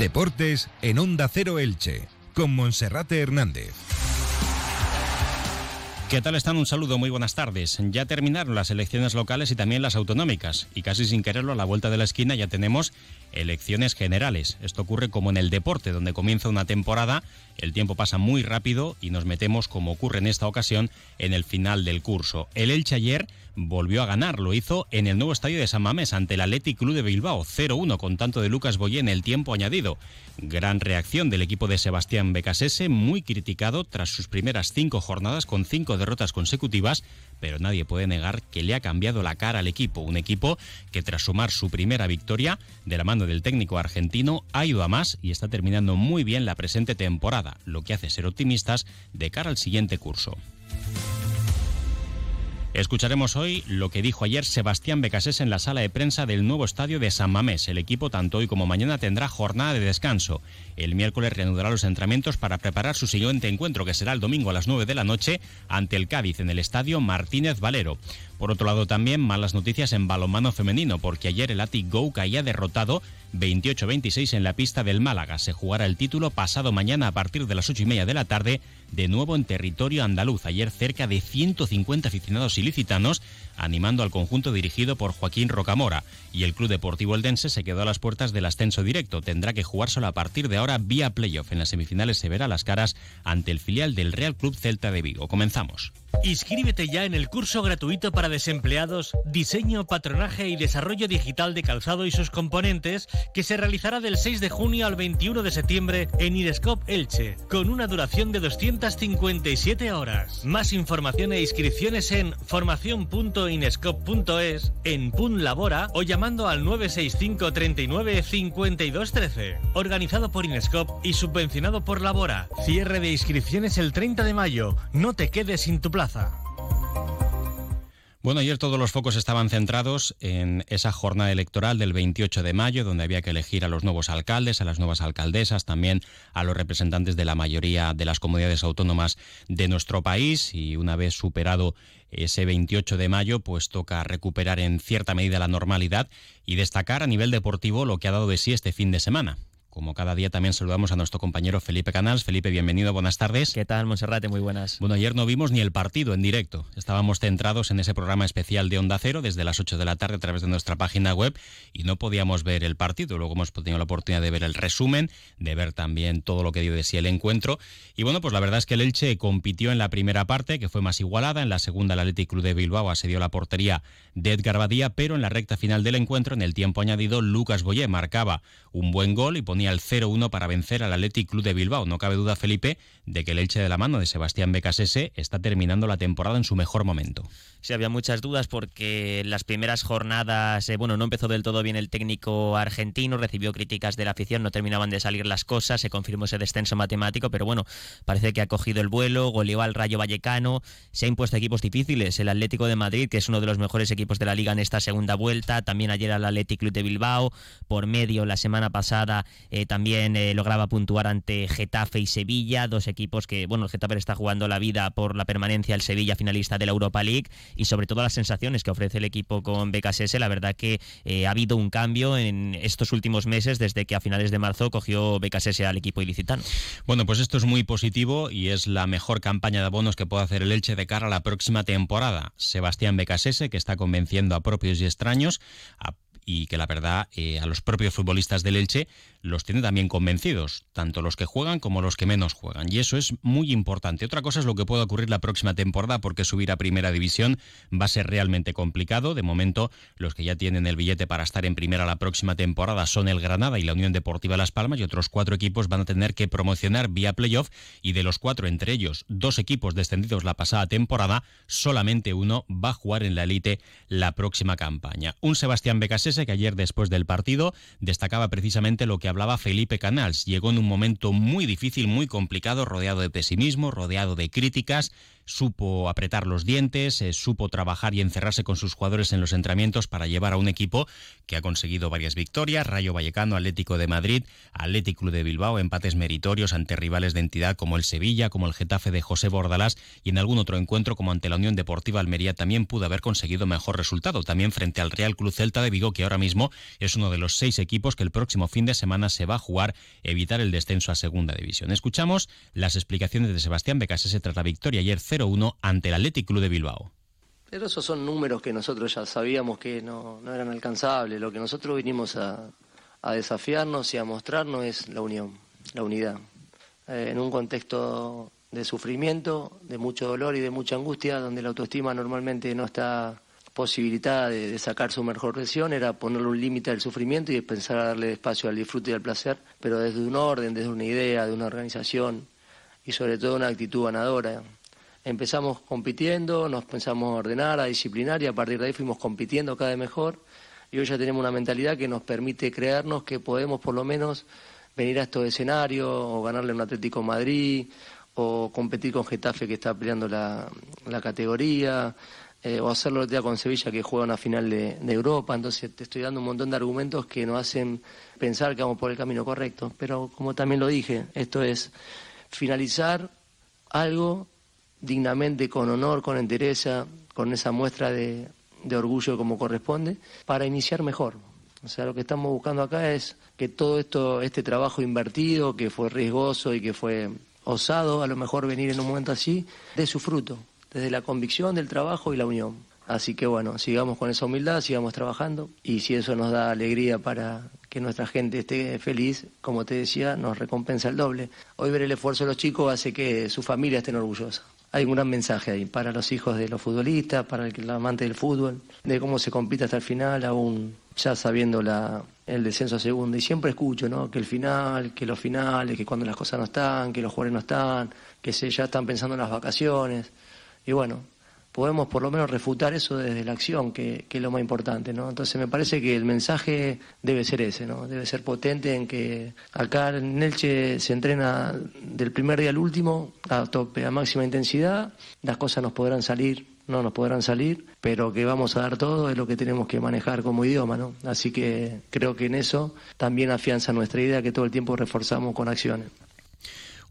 Deportes en Onda Cero Elche, con Monserrate Hernández. ¿Qué tal están? Un saludo, muy buenas tardes. Ya terminaron las elecciones locales y también las autonómicas, y casi sin quererlo a la vuelta de la esquina ya tenemos elecciones generales. Esto ocurre como en el deporte, donde comienza una temporada, el tiempo pasa muy rápido y nos metemos, como ocurre en esta ocasión, en el final del curso. El Elche ayer volvió a ganar, lo hizo en el nuevo estadio de San Mamés ante el Athletic Club de Bilbao, 0-1 con tanto de Lucas Boyé en el tiempo añadido. Gran reacción del equipo de Sebastián Becasese, muy criticado tras sus primeras cinco jornadas con cinco derrotas consecutivas, pero nadie puede negar que le ha cambiado la cara al equipo, un equipo que tras sumar su primera victoria de la mano del técnico argentino ha ido a más y está terminando muy bien la presente temporada, lo que hace ser optimistas de cara al siguiente curso. Escucharemos hoy lo que dijo ayer Sebastián Becasés en la sala de prensa del nuevo estadio de San Mamés. El equipo tanto hoy como mañana tendrá jornada de descanso. El miércoles reanudará los entrenamientos para preparar su siguiente encuentro que será el domingo a las 9 de la noche ante el Cádiz en el estadio Martínez Valero. Por otro lado también malas noticias en balonmano femenino porque ayer el Atic Go caía derrotado 28-26 en la pista del Málaga. Se jugará el título pasado mañana a partir de las 8 y media de la tarde de nuevo en territorio andaluz. Ayer cerca de 150 aficionados ilicitanos animando al conjunto dirigido por Joaquín Rocamora. Y el Club Deportivo Eldense se quedó a las puertas del ascenso directo. Tendrá que jugárselo a partir de ahora vía playoff. En las semifinales se verá las caras ante el filial del Real Club Celta de Vigo. Comenzamos. Inscríbete ya en el curso gratuito para desempleados Diseño, Patronaje y Desarrollo Digital de Calzado y sus componentes que se realizará del 6 de junio al 21 de septiembre en Irescop Elche, con una duración de 257 horas. Más información e inscripciones en formación.inescop.es, en PUN Labora o llamando al 965 39 52 13. Organizado por Inescop y subvencionado por Labora. Cierre de inscripciones el 30 de mayo. No te quedes sin tu plaza. Bueno, ayer todos los focos estaban centrados en esa jornada electoral del 28 de mayo, donde había que elegir a los nuevos alcaldes, a las nuevas alcaldesas, también a los representantes de la mayoría de las comunidades autónomas de nuestro país. Y una vez superado ese 28 de mayo, pues toca recuperar en cierta medida la normalidad y destacar a nivel deportivo lo que ha dado de sí este fin de semana. Como cada día también saludamos a nuestro compañero Felipe Canals. Felipe, bienvenido, buenas tardes. ¿Qué tal, Monserrate? Muy buenas. Bueno, ayer no vimos ni el partido en directo. Estábamos centrados en ese programa especial de Onda Cero desde las 8 de la tarde a través de nuestra página web y no podíamos ver el partido. Luego hemos tenido la oportunidad de ver el resumen, de ver también todo lo que dio de sí el encuentro. Y bueno, pues la verdad es que el Elche compitió en la primera parte, que fue más igualada. En la segunda, el Athletic Club de Bilbao asedió la portería de Edgar Badía, pero en la recta final del encuentro, en el tiempo añadido, Lucas Boyé marcaba un buen gol y ponía el 0-1 para vencer al Athletic Club de Bilbao. No cabe duda, Felipe, de que el Elche de la mano de Sebastián Becasese está terminando la temporada en su mejor momento. Sí, había muchas dudas porque las primeras jornadas, eh, bueno, no empezó del todo bien el técnico argentino, recibió críticas de la afición, no terminaban de salir las cosas, se confirmó ese descenso matemático, pero bueno, parece que ha cogido el vuelo, goleó al Rayo Vallecano, se ha impuesto equipos difíciles, el Atlético de Madrid, que es uno de los mejores equipos de la liga en esta segunda vuelta, también ayer al Athletic Club de Bilbao, por medio la semana pasada eh, también eh, lograba puntuar ante Getafe y Sevilla, dos equipos que, bueno, el Getafe está jugando la vida por la permanencia, el Sevilla finalista de la Europa League y sobre todo las sensaciones que ofrece el equipo con BKSS. La verdad que eh, ha habido un cambio en estos últimos meses desde que a finales de marzo cogió BKSS al equipo ilicitano. Bueno, pues esto es muy positivo y es la mejor campaña de abonos que puede hacer el Elche de cara a la próxima temporada. Sebastián BKSS, que está convenciendo a propios y extraños, a y que la verdad eh, a los propios futbolistas del Elche los tiene también convencidos, tanto los que juegan como los que menos juegan. Y eso es muy importante. Otra cosa es lo que puede ocurrir la próxima temporada, porque subir a primera división va a ser realmente complicado. De momento, los que ya tienen el billete para estar en primera la próxima temporada son el Granada y la Unión Deportiva Las Palmas, y otros cuatro equipos van a tener que promocionar vía playoff. Y de los cuatro, entre ellos dos equipos descendidos la pasada temporada, solamente uno va a jugar en la elite la próxima campaña. Un Sebastián Que ayer después del partido destacaba precisamente lo que hablaba Felipe Canals. Llegó en un momento muy difícil, muy complicado, rodeado de pesimismo, rodeado de críticas supo apretar los dientes, eh, supo trabajar y encerrarse con sus jugadores en los entrenamientos para llevar a un equipo que ha conseguido varias victorias, Rayo Vallecano, Atlético de Madrid, Atlético de Bilbao, empates meritorios ante rivales de entidad como el Sevilla, como el Getafe de José Bordalás y en algún otro encuentro como ante la Unión Deportiva Almería también pudo haber conseguido mejor resultado, también frente al Real Club Celta de Vigo que ahora mismo es uno de los seis equipos que el próximo fin de semana se va a jugar evitar el descenso a segunda división. Escuchamos las explicaciones de Sebastián Becasese tras la victoria ayer 0-1 ante el Athletic Club de Bilbao. Pero esos son números que nosotros ya sabíamos que no, eran alcanzables. Lo que nosotros vinimos a, desafiarnos y a mostrarnos es la unión, la unidad. Eh, en un contexto de sufrimiento, de mucho dolor y de mucha angustia, donde la autoestima normalmente no está posibilitada de, sacar su mejor versión, era ponerle un límite al sufrimiento y pensar a darle espacio al disfrute y al placer, pero desde un orden, desde una idea, de una organización y sobre todo una actitud ganadora empezamos compitiendo, nos pensamos a ordenar, a disciplinar y a partir de ahí fuimos compitiendo cada vez mejor y hoy ya tenemos una mentalidad que nos permite creernos que podemos por lo menos venir a estos escenarios o ganarle un Atlético Madrid o competir con Getafe que está peleando la, categoría eh, o hacerlo día con Sevilla que juega una final de, Europa. Entonces te estoy dando un montón de argumentos que nos hacen pensar que vamos por el camino correcto. Pero como también lo dije, esto es finalizar algo dignamente, con honor, con entereza, con esa muestra de, orgullo como corresponde, para iniciar mejor. O sea, lo que estamos buscando acá es que todo esto, este trabajo invertido, que fue riesgoso y que fue osado, a lo mejor venir en un momento así, dé su fruto, desde la convicción del trabajo y la unión. Así que bueno, sigamos con esa humildad, sigamos trabajando y si eso nos da alegría para que nuestra gente esté feliz, como te decía, nos recompensa el doble. Hoy ver el esfuerzo de los chicos hace que su familia estén orgullosa hay un gran mensaje ahí para los hijos de los futbolistas, para el, amante del fútbol, de cómo se compite hasta el final, aún ya sabiendo la, el descenso a segunda. Y siempre escucho, ¿no? Que el final, que los finales, que cuando las cosas no están, que los jugadores no están, que se ya están pensando en las vacaciones. Y bueno, podemos por lo menos refutar eso desde la acción, que, es lo más importante, ¿no? Entonces me parece que el mensaje debe ser ese, ¿no? Debe ser potente en que acá en Elche se entrena del primer día al último a tope, a máxima intensidad, las cosas nos podrán salir, no nos podrán salir, pero que vamos a dar todo es lo que tenemos que manejar como idioma, ¿no? Así que creo que en eso también afianza nuestra idea que todo el tiempo reforzamos con acciones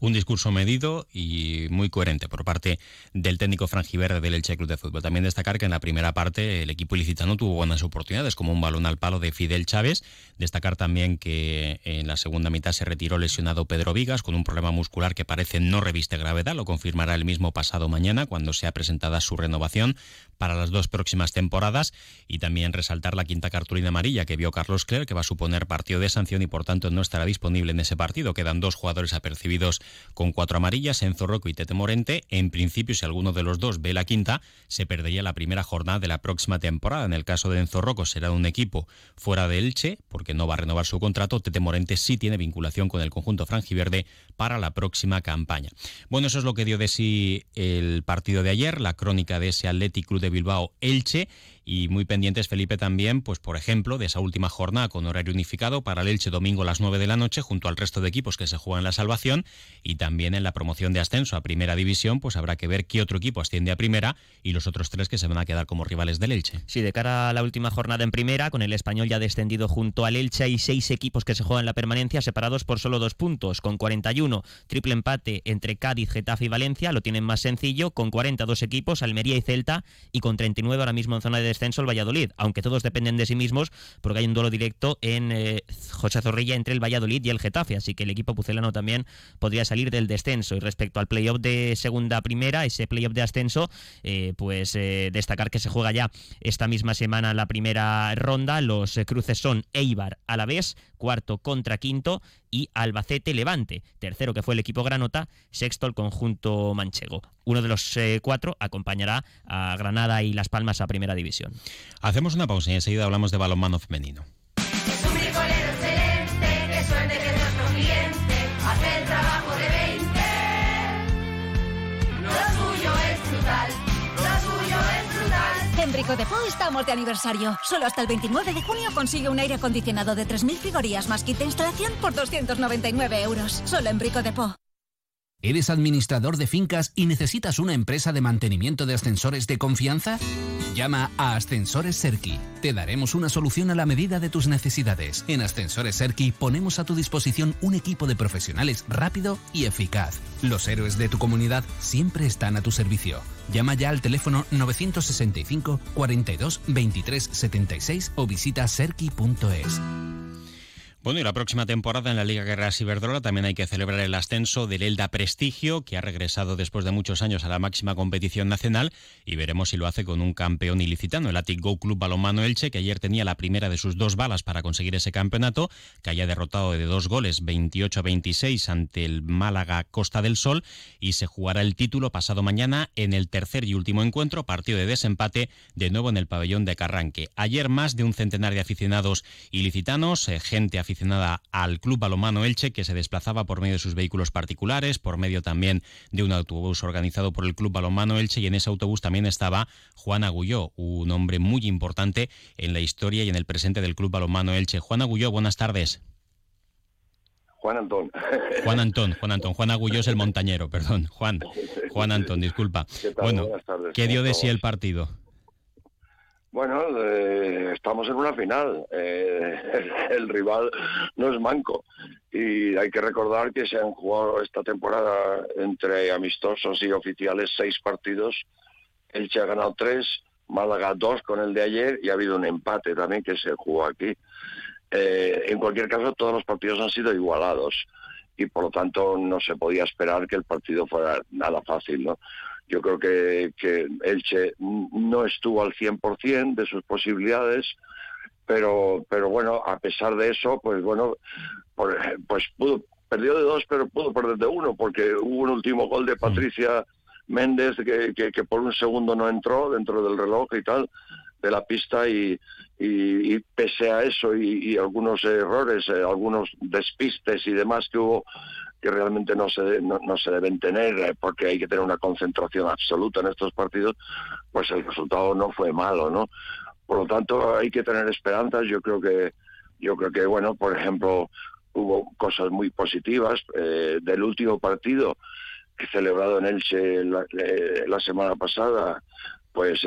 un discurso medido y muy coherente por parte del técnico franjiverde del Elche Club de Fútbol. También destacar que en la primera parte el equipo ilicitano tuvo buenas oportunidades, como un balón al palo de Fidel Chávez. Destacar también que en la segunda mitad se retiró lesionado Pedro Vigas con un problema muscular que parece no reviste gravedad. Lo confirmará el mismo pasado mañana cuando sea presentada su renovación para las dos próximas temporadas y también resaltar la quinta cartulina amarilla que vio Carlos Cler, que va a suponer partido de sanción y por tanto no estará disponible en ese partido. Quedan dos jugadores apercibidos con cuatro amarillas, Enzo Rocco y Tete Morente. En principio, si alguno de los dos ve la quinta, se perdería la primera jornada de la próxima temporada. En el caso de Enzo Rocco será un equipo fuera de Elche, porque no va a renovar su contrato. Tete Morente sí tiene vinculación con el conjunto franjiverde para la próxima campaña. Bueno, eso es lo que dio de sí el partido de ayer, la crónica de ese Athletic Club de Bilbao Elche y muy pendientes, Felipe, también, pues por ejemplo, de esa última jornada con horario unificado para el Elche domingo a las 9 de la noche, junto al resto de equipos que se juegan la salvación y también en la promoción de ascenso a Primera División, pues habrá que ver qué otro equipo asciende a Primera y los otros tres que se van a quedar como rivales del Elche. Sí, de cara a la última jornada en Primera, con el Español ya descendido junto al Elche, hay seis equipos que se juegan la permanencia separados por solo dos puntos, con 41, triple empate entre Cádiz, Getafe y Valencia, lo tienen más sencillo, con 42 equipos, Almería y Celta, y con 39 ahora mismo en zona de descenso el Valladolid, aunque todos dependen de sí mismos porque hay un duelo directo en eh, José Zorrilla entre el Valladolid y el Getafe, así que el equipo pucelano también podría salir del descenso. Y respecto al playoff de segunda primera, ese playoff de ascenso, eh, pues eh, destacar que se juega ya esta misma semana la primera ronda. Los cruces son Eibar a la vez, cuarto contra quinto y Albacete Levante, tercero que fue el equipo Granota, sexto el conjunto manchego. Uno de los eh, cuatro acompañará a Granada y Las Palmas a Primera División. Hacemos una pausa y enseguida hablamos de balonmano femenino. De Po estamos de aniversario. Solo hasta el 29 de junio consigue un aire acondicionado de 3.000 frigorías más kit de instalación por 299 euros. Solo en Brico de Po. ¿Eres administrador de fincas y necesitas una empresa de mantenimiento de ascensores de confianza? Llama a Ascensores Serki. Te daremos una solución a la medida de tus necesidades. En Ascensores Serki ponemos a tu disposición un equipo de profesionales rápido y eficaz. Los héroes de tu comunidad siempre están a tu servicio. Llama ya al teléfono 965 42 23 76 o visita serki.es. Bueno, y la próxima temporada en la Liga Guerra Iberdrola también hay que celebrar el ascenso del Elda Prestigio, que ha regresado después de muchos años a la máxima competición nacional, y veremos si lo hace con un campeón ilicitano, el Atic Go Club Balonmano Elche, que ayer tenía la primera de sus dos balas para conseguir ese campeonato, que haya derrotado de dos goles 28-26 ante el Málaga Costa del Sol, y se jugará el título pasado mañana en el tercer y último encuentro, partido de desempate, de nuevo en el pabellón de Carranque. Ayer más de un centenar de aficionados ilicitanos, eh, gente aficionada aficionada al Club Balomano Elche, que se desplazaba por medio de sus vehículos particulares, por medio también de un autobús organizado por el Club Balomano Elche, y en ese autobús también estaba Juan Agulló, un hombre muy importante en la historia y en el presente del Club Balomano Elche. Juan Agulló, buenas tardes. Juan Antón. Juan Antón, Juan Antón. Juan Agulló es el montañero, perdón. Juan, Juan Antón, disculpa. Bueno, ¿qué dio de sí el partido? Bueno, eh, estamos en una final. Eh, el, rival no es manco. Y hay que recordar que se han jugado esta temporada entre amistosos y oficiales seis partidos. Elche ha ganado tres, Málaga dos con el de ayer y ha habido un empate también que se jugó aquí. Eh, en cualquier caso, todos los partidos han sido igualados y por lo tanto no se podía esperar que el partido fuera nada fácil, ¿no? Yo creo que, que Elche no estuvo al 100% de sus posibilidades, pero, pero bueno, a pesar de eso, pues bueno, pues pudo, perdió de dos, pero pudo perder de uno, porque hubo un último gol de mm. Patricia Méndez que, que, por un segundo no entró dentro del reloj y tal de la pista y, y, pese a eso y, algunos errores, eh, algunos despistes y demás que hubo, que realmente no se, no, se deben tener eh, porque hay que tener una concentración absoluta en estos partidos, pues el resultado no fue malo, ¿no? Por lo tanto, hay que tener esperanzas. Yo creo que, yo creo que bueno, por ejemplo, hubo cosas muy positivas eh, del último partido celebrado en Elche la, eh, la semana pasada, pues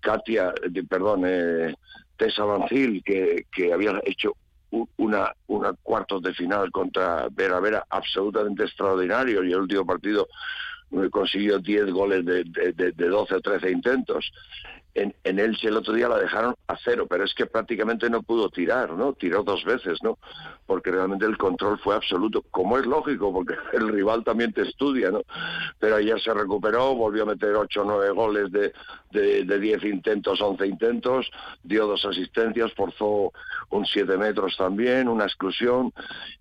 Katia, perdón, Tessa Bancil, que, que había hecho una, una cuartos de final contra Vera Vera absolutamente extraordinario y el último partido consiguió 10 goles de, de, de, de 12 o 13 intentos en, en Elche el otro día la dejaron a cero, pero es que prácticamente no pudo tirar, ¿no? Tiró dos veces, ¿no? Porque realmente el control fue absoluto, como es lógico, porque el rival también te estudia, ¿no? Pero ayer se recuperó, volvió a meter ocho o nueve goles de, de, 10 intentos, 11 intentos, dio dos asistencias, forzó un siete metros también, una exclusión,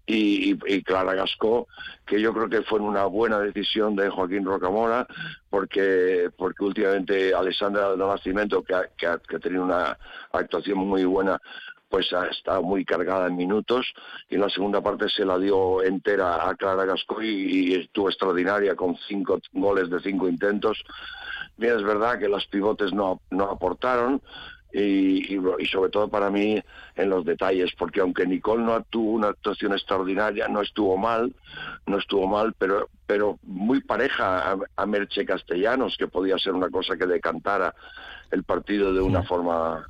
y, Clara Gascó, que yo creo que fue una buena decisión de Joaquín Rocamora, porque, porque últimamente Alessandra de Que ha tenido una actuación muy buena, pues ha estado muy cargada en minutos y en la segunda parte se la dio entera a Clara Gascoy y estuvo extraordinaria con cinco goles de cinco intentos. Bien, es verdad que los pivotes no, no aportaron, y, y, sobre todo para mí en los detalles, porque aunque Nicole no tuvo una actuación extraordinaria, no estuvo mal, no estuvo mal, pero, pero muy pareja a, Merche Castellanos, que podía ser una cosa que decantara el partido de una forma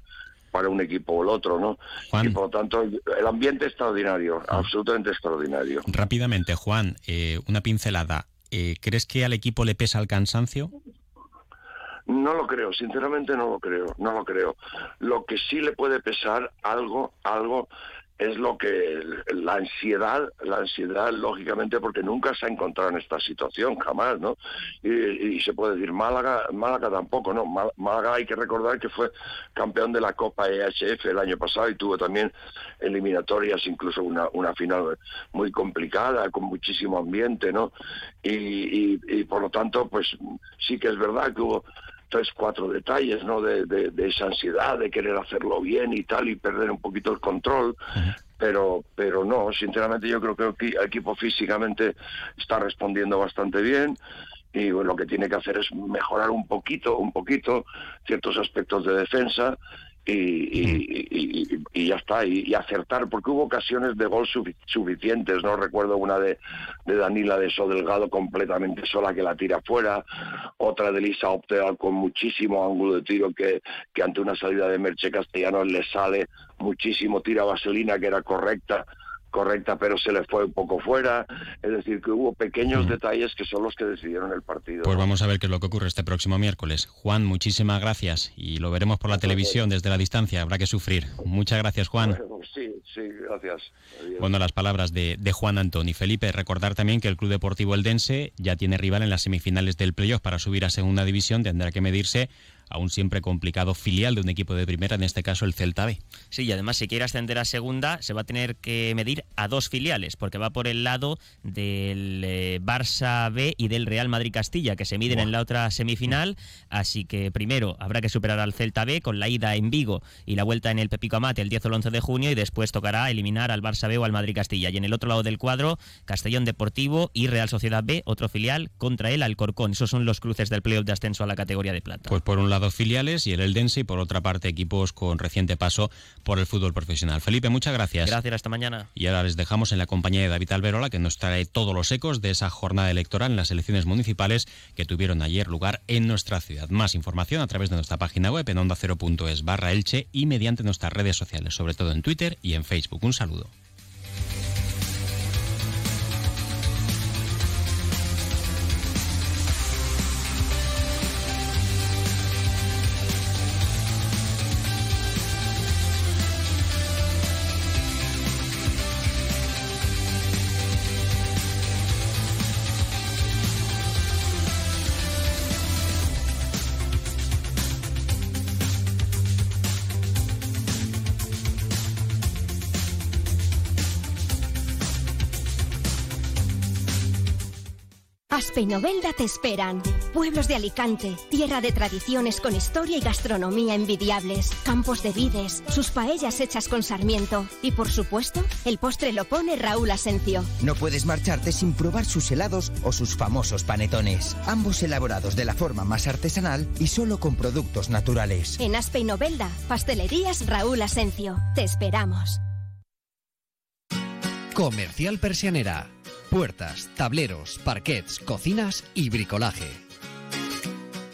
para un equipo o el otro, ¿no? Y por lo tanto, el ambiente extraordinario, absolutamente extraordinario. Rápidamente, Juan, eh, una pincelada. Eh, ¿Crees que al equipo le pesa el cansancio? No lo creo, sinceramente no lo creo, no lo creo. Lo que sí le puede pesar algo, algo es lo que la ansiedad, la ansiedad lógicamente porque nunca se ha encontrado en esta situación jamás, ¿no? Y, se puede decir Málaga, Málaga tampoco, ¿no? Málaga hay que recordar que fue campeón de la Copa EHF el año pasado y tuvo también eliminatorias, incluso una, una final muy complicada con muchísimo ambiente, ¿no? Y, y por lo tanto, pues sí que es verdad que hubo tres, cuatro detalles, ¿no? De, de, esa ansiedad de querer hacerlo bien y tal y perder un poquito el control. Pero, pero no, sinceramente yo creo que el equipo físicamente está respondiendo bastante bien y lo que tiene que hacer es mejorar un poquito, un poquito ciertos aspectos de defensa y, y, ya está, y, acertar, porque hubo ocasiones de gol suficientes, ¿no? Recuerdo una de, de Danila de Sodelgado completamente sola que la tira fuera, otra de Lisa Opteal con muchísimo ángulo de tiro que, que ante una salida de Merche Castellanos le sale muchísimo, tira vaselina que era correcta correcta, pero se le fue un poco fuera. Es decir, que hubo pequeños detalles que son los que decidieron el partido. Pues vamos a ver qué es lo que ocurre este próximo miércoles. Juan, muchísimas gracias y lo veremos por la televisión desde la distancia. Habrá que sufrir. Muchas gracias, Juan. Sí, sí, gracias. Bueno, las palabras de, de Juan Antoni. Felipe, recordar también que el Club Deportivo Eldense ya tiene rival en las semifinales del playoff para subir a segunda división. Tendrá que medirse a un siempre complicado filial de un equipo de primera, en este caso el Celta B. Sí, y además si quiere ascender a segunda se va a tener que medir a dos filiales, porque va por el lado del eh, Barça B y del Real Madrid Castilla, que se miden en la otra semifinal, así que primero habrá que superar al Celta B con la ida en Vigo y la vuelta en el Pepico Amate el 10 o el 11 de junio y después tocará eliminar al Barça B o al Madrid Castilla. Y en el otro lado del cuadro, Castellón Deportivo y Real Sociedad B, otro filial contra el Alcorcón. Esos son los cruces del playoff de ascenso a la categoría de plata. Pues por un lado filiales y el Eldense y por otra parte equipos con reciente paso por el fútbol profesional. Felipe, muchas gracias. Gracias, hasta mañana. Y ahora les dejamos en la compañía de David Alberola que nos trae todos los ecos de esa jornada electoral en las elecciones municipales que tuvieron ayer lugar en nuestra ciudad. Más información a través de nuestra página web en onda0.es barra Elche y mediante nuestras redes sociales, sobre todo en Twitter y en Facebook. Un saludo. Aspe y Novelda te esperan. Pueblos de Alicante, tierra de tradiciones con historia y gastronomía envidiables, campos de vides, sus paellas hechas con sarmiento y por supuesto, el postre lo pone Raúl Asencio. No puedes marcharte sin probar sus helados o sus famosos panetones, ambos elaborados de la forma más artesanal y solo con productos naturales. En Aspe y Novelda, pastelerías Raúl Asencio. Te esperamos. Comercial Persianera puertas, tableros, parquets, cocinas y bricolaje.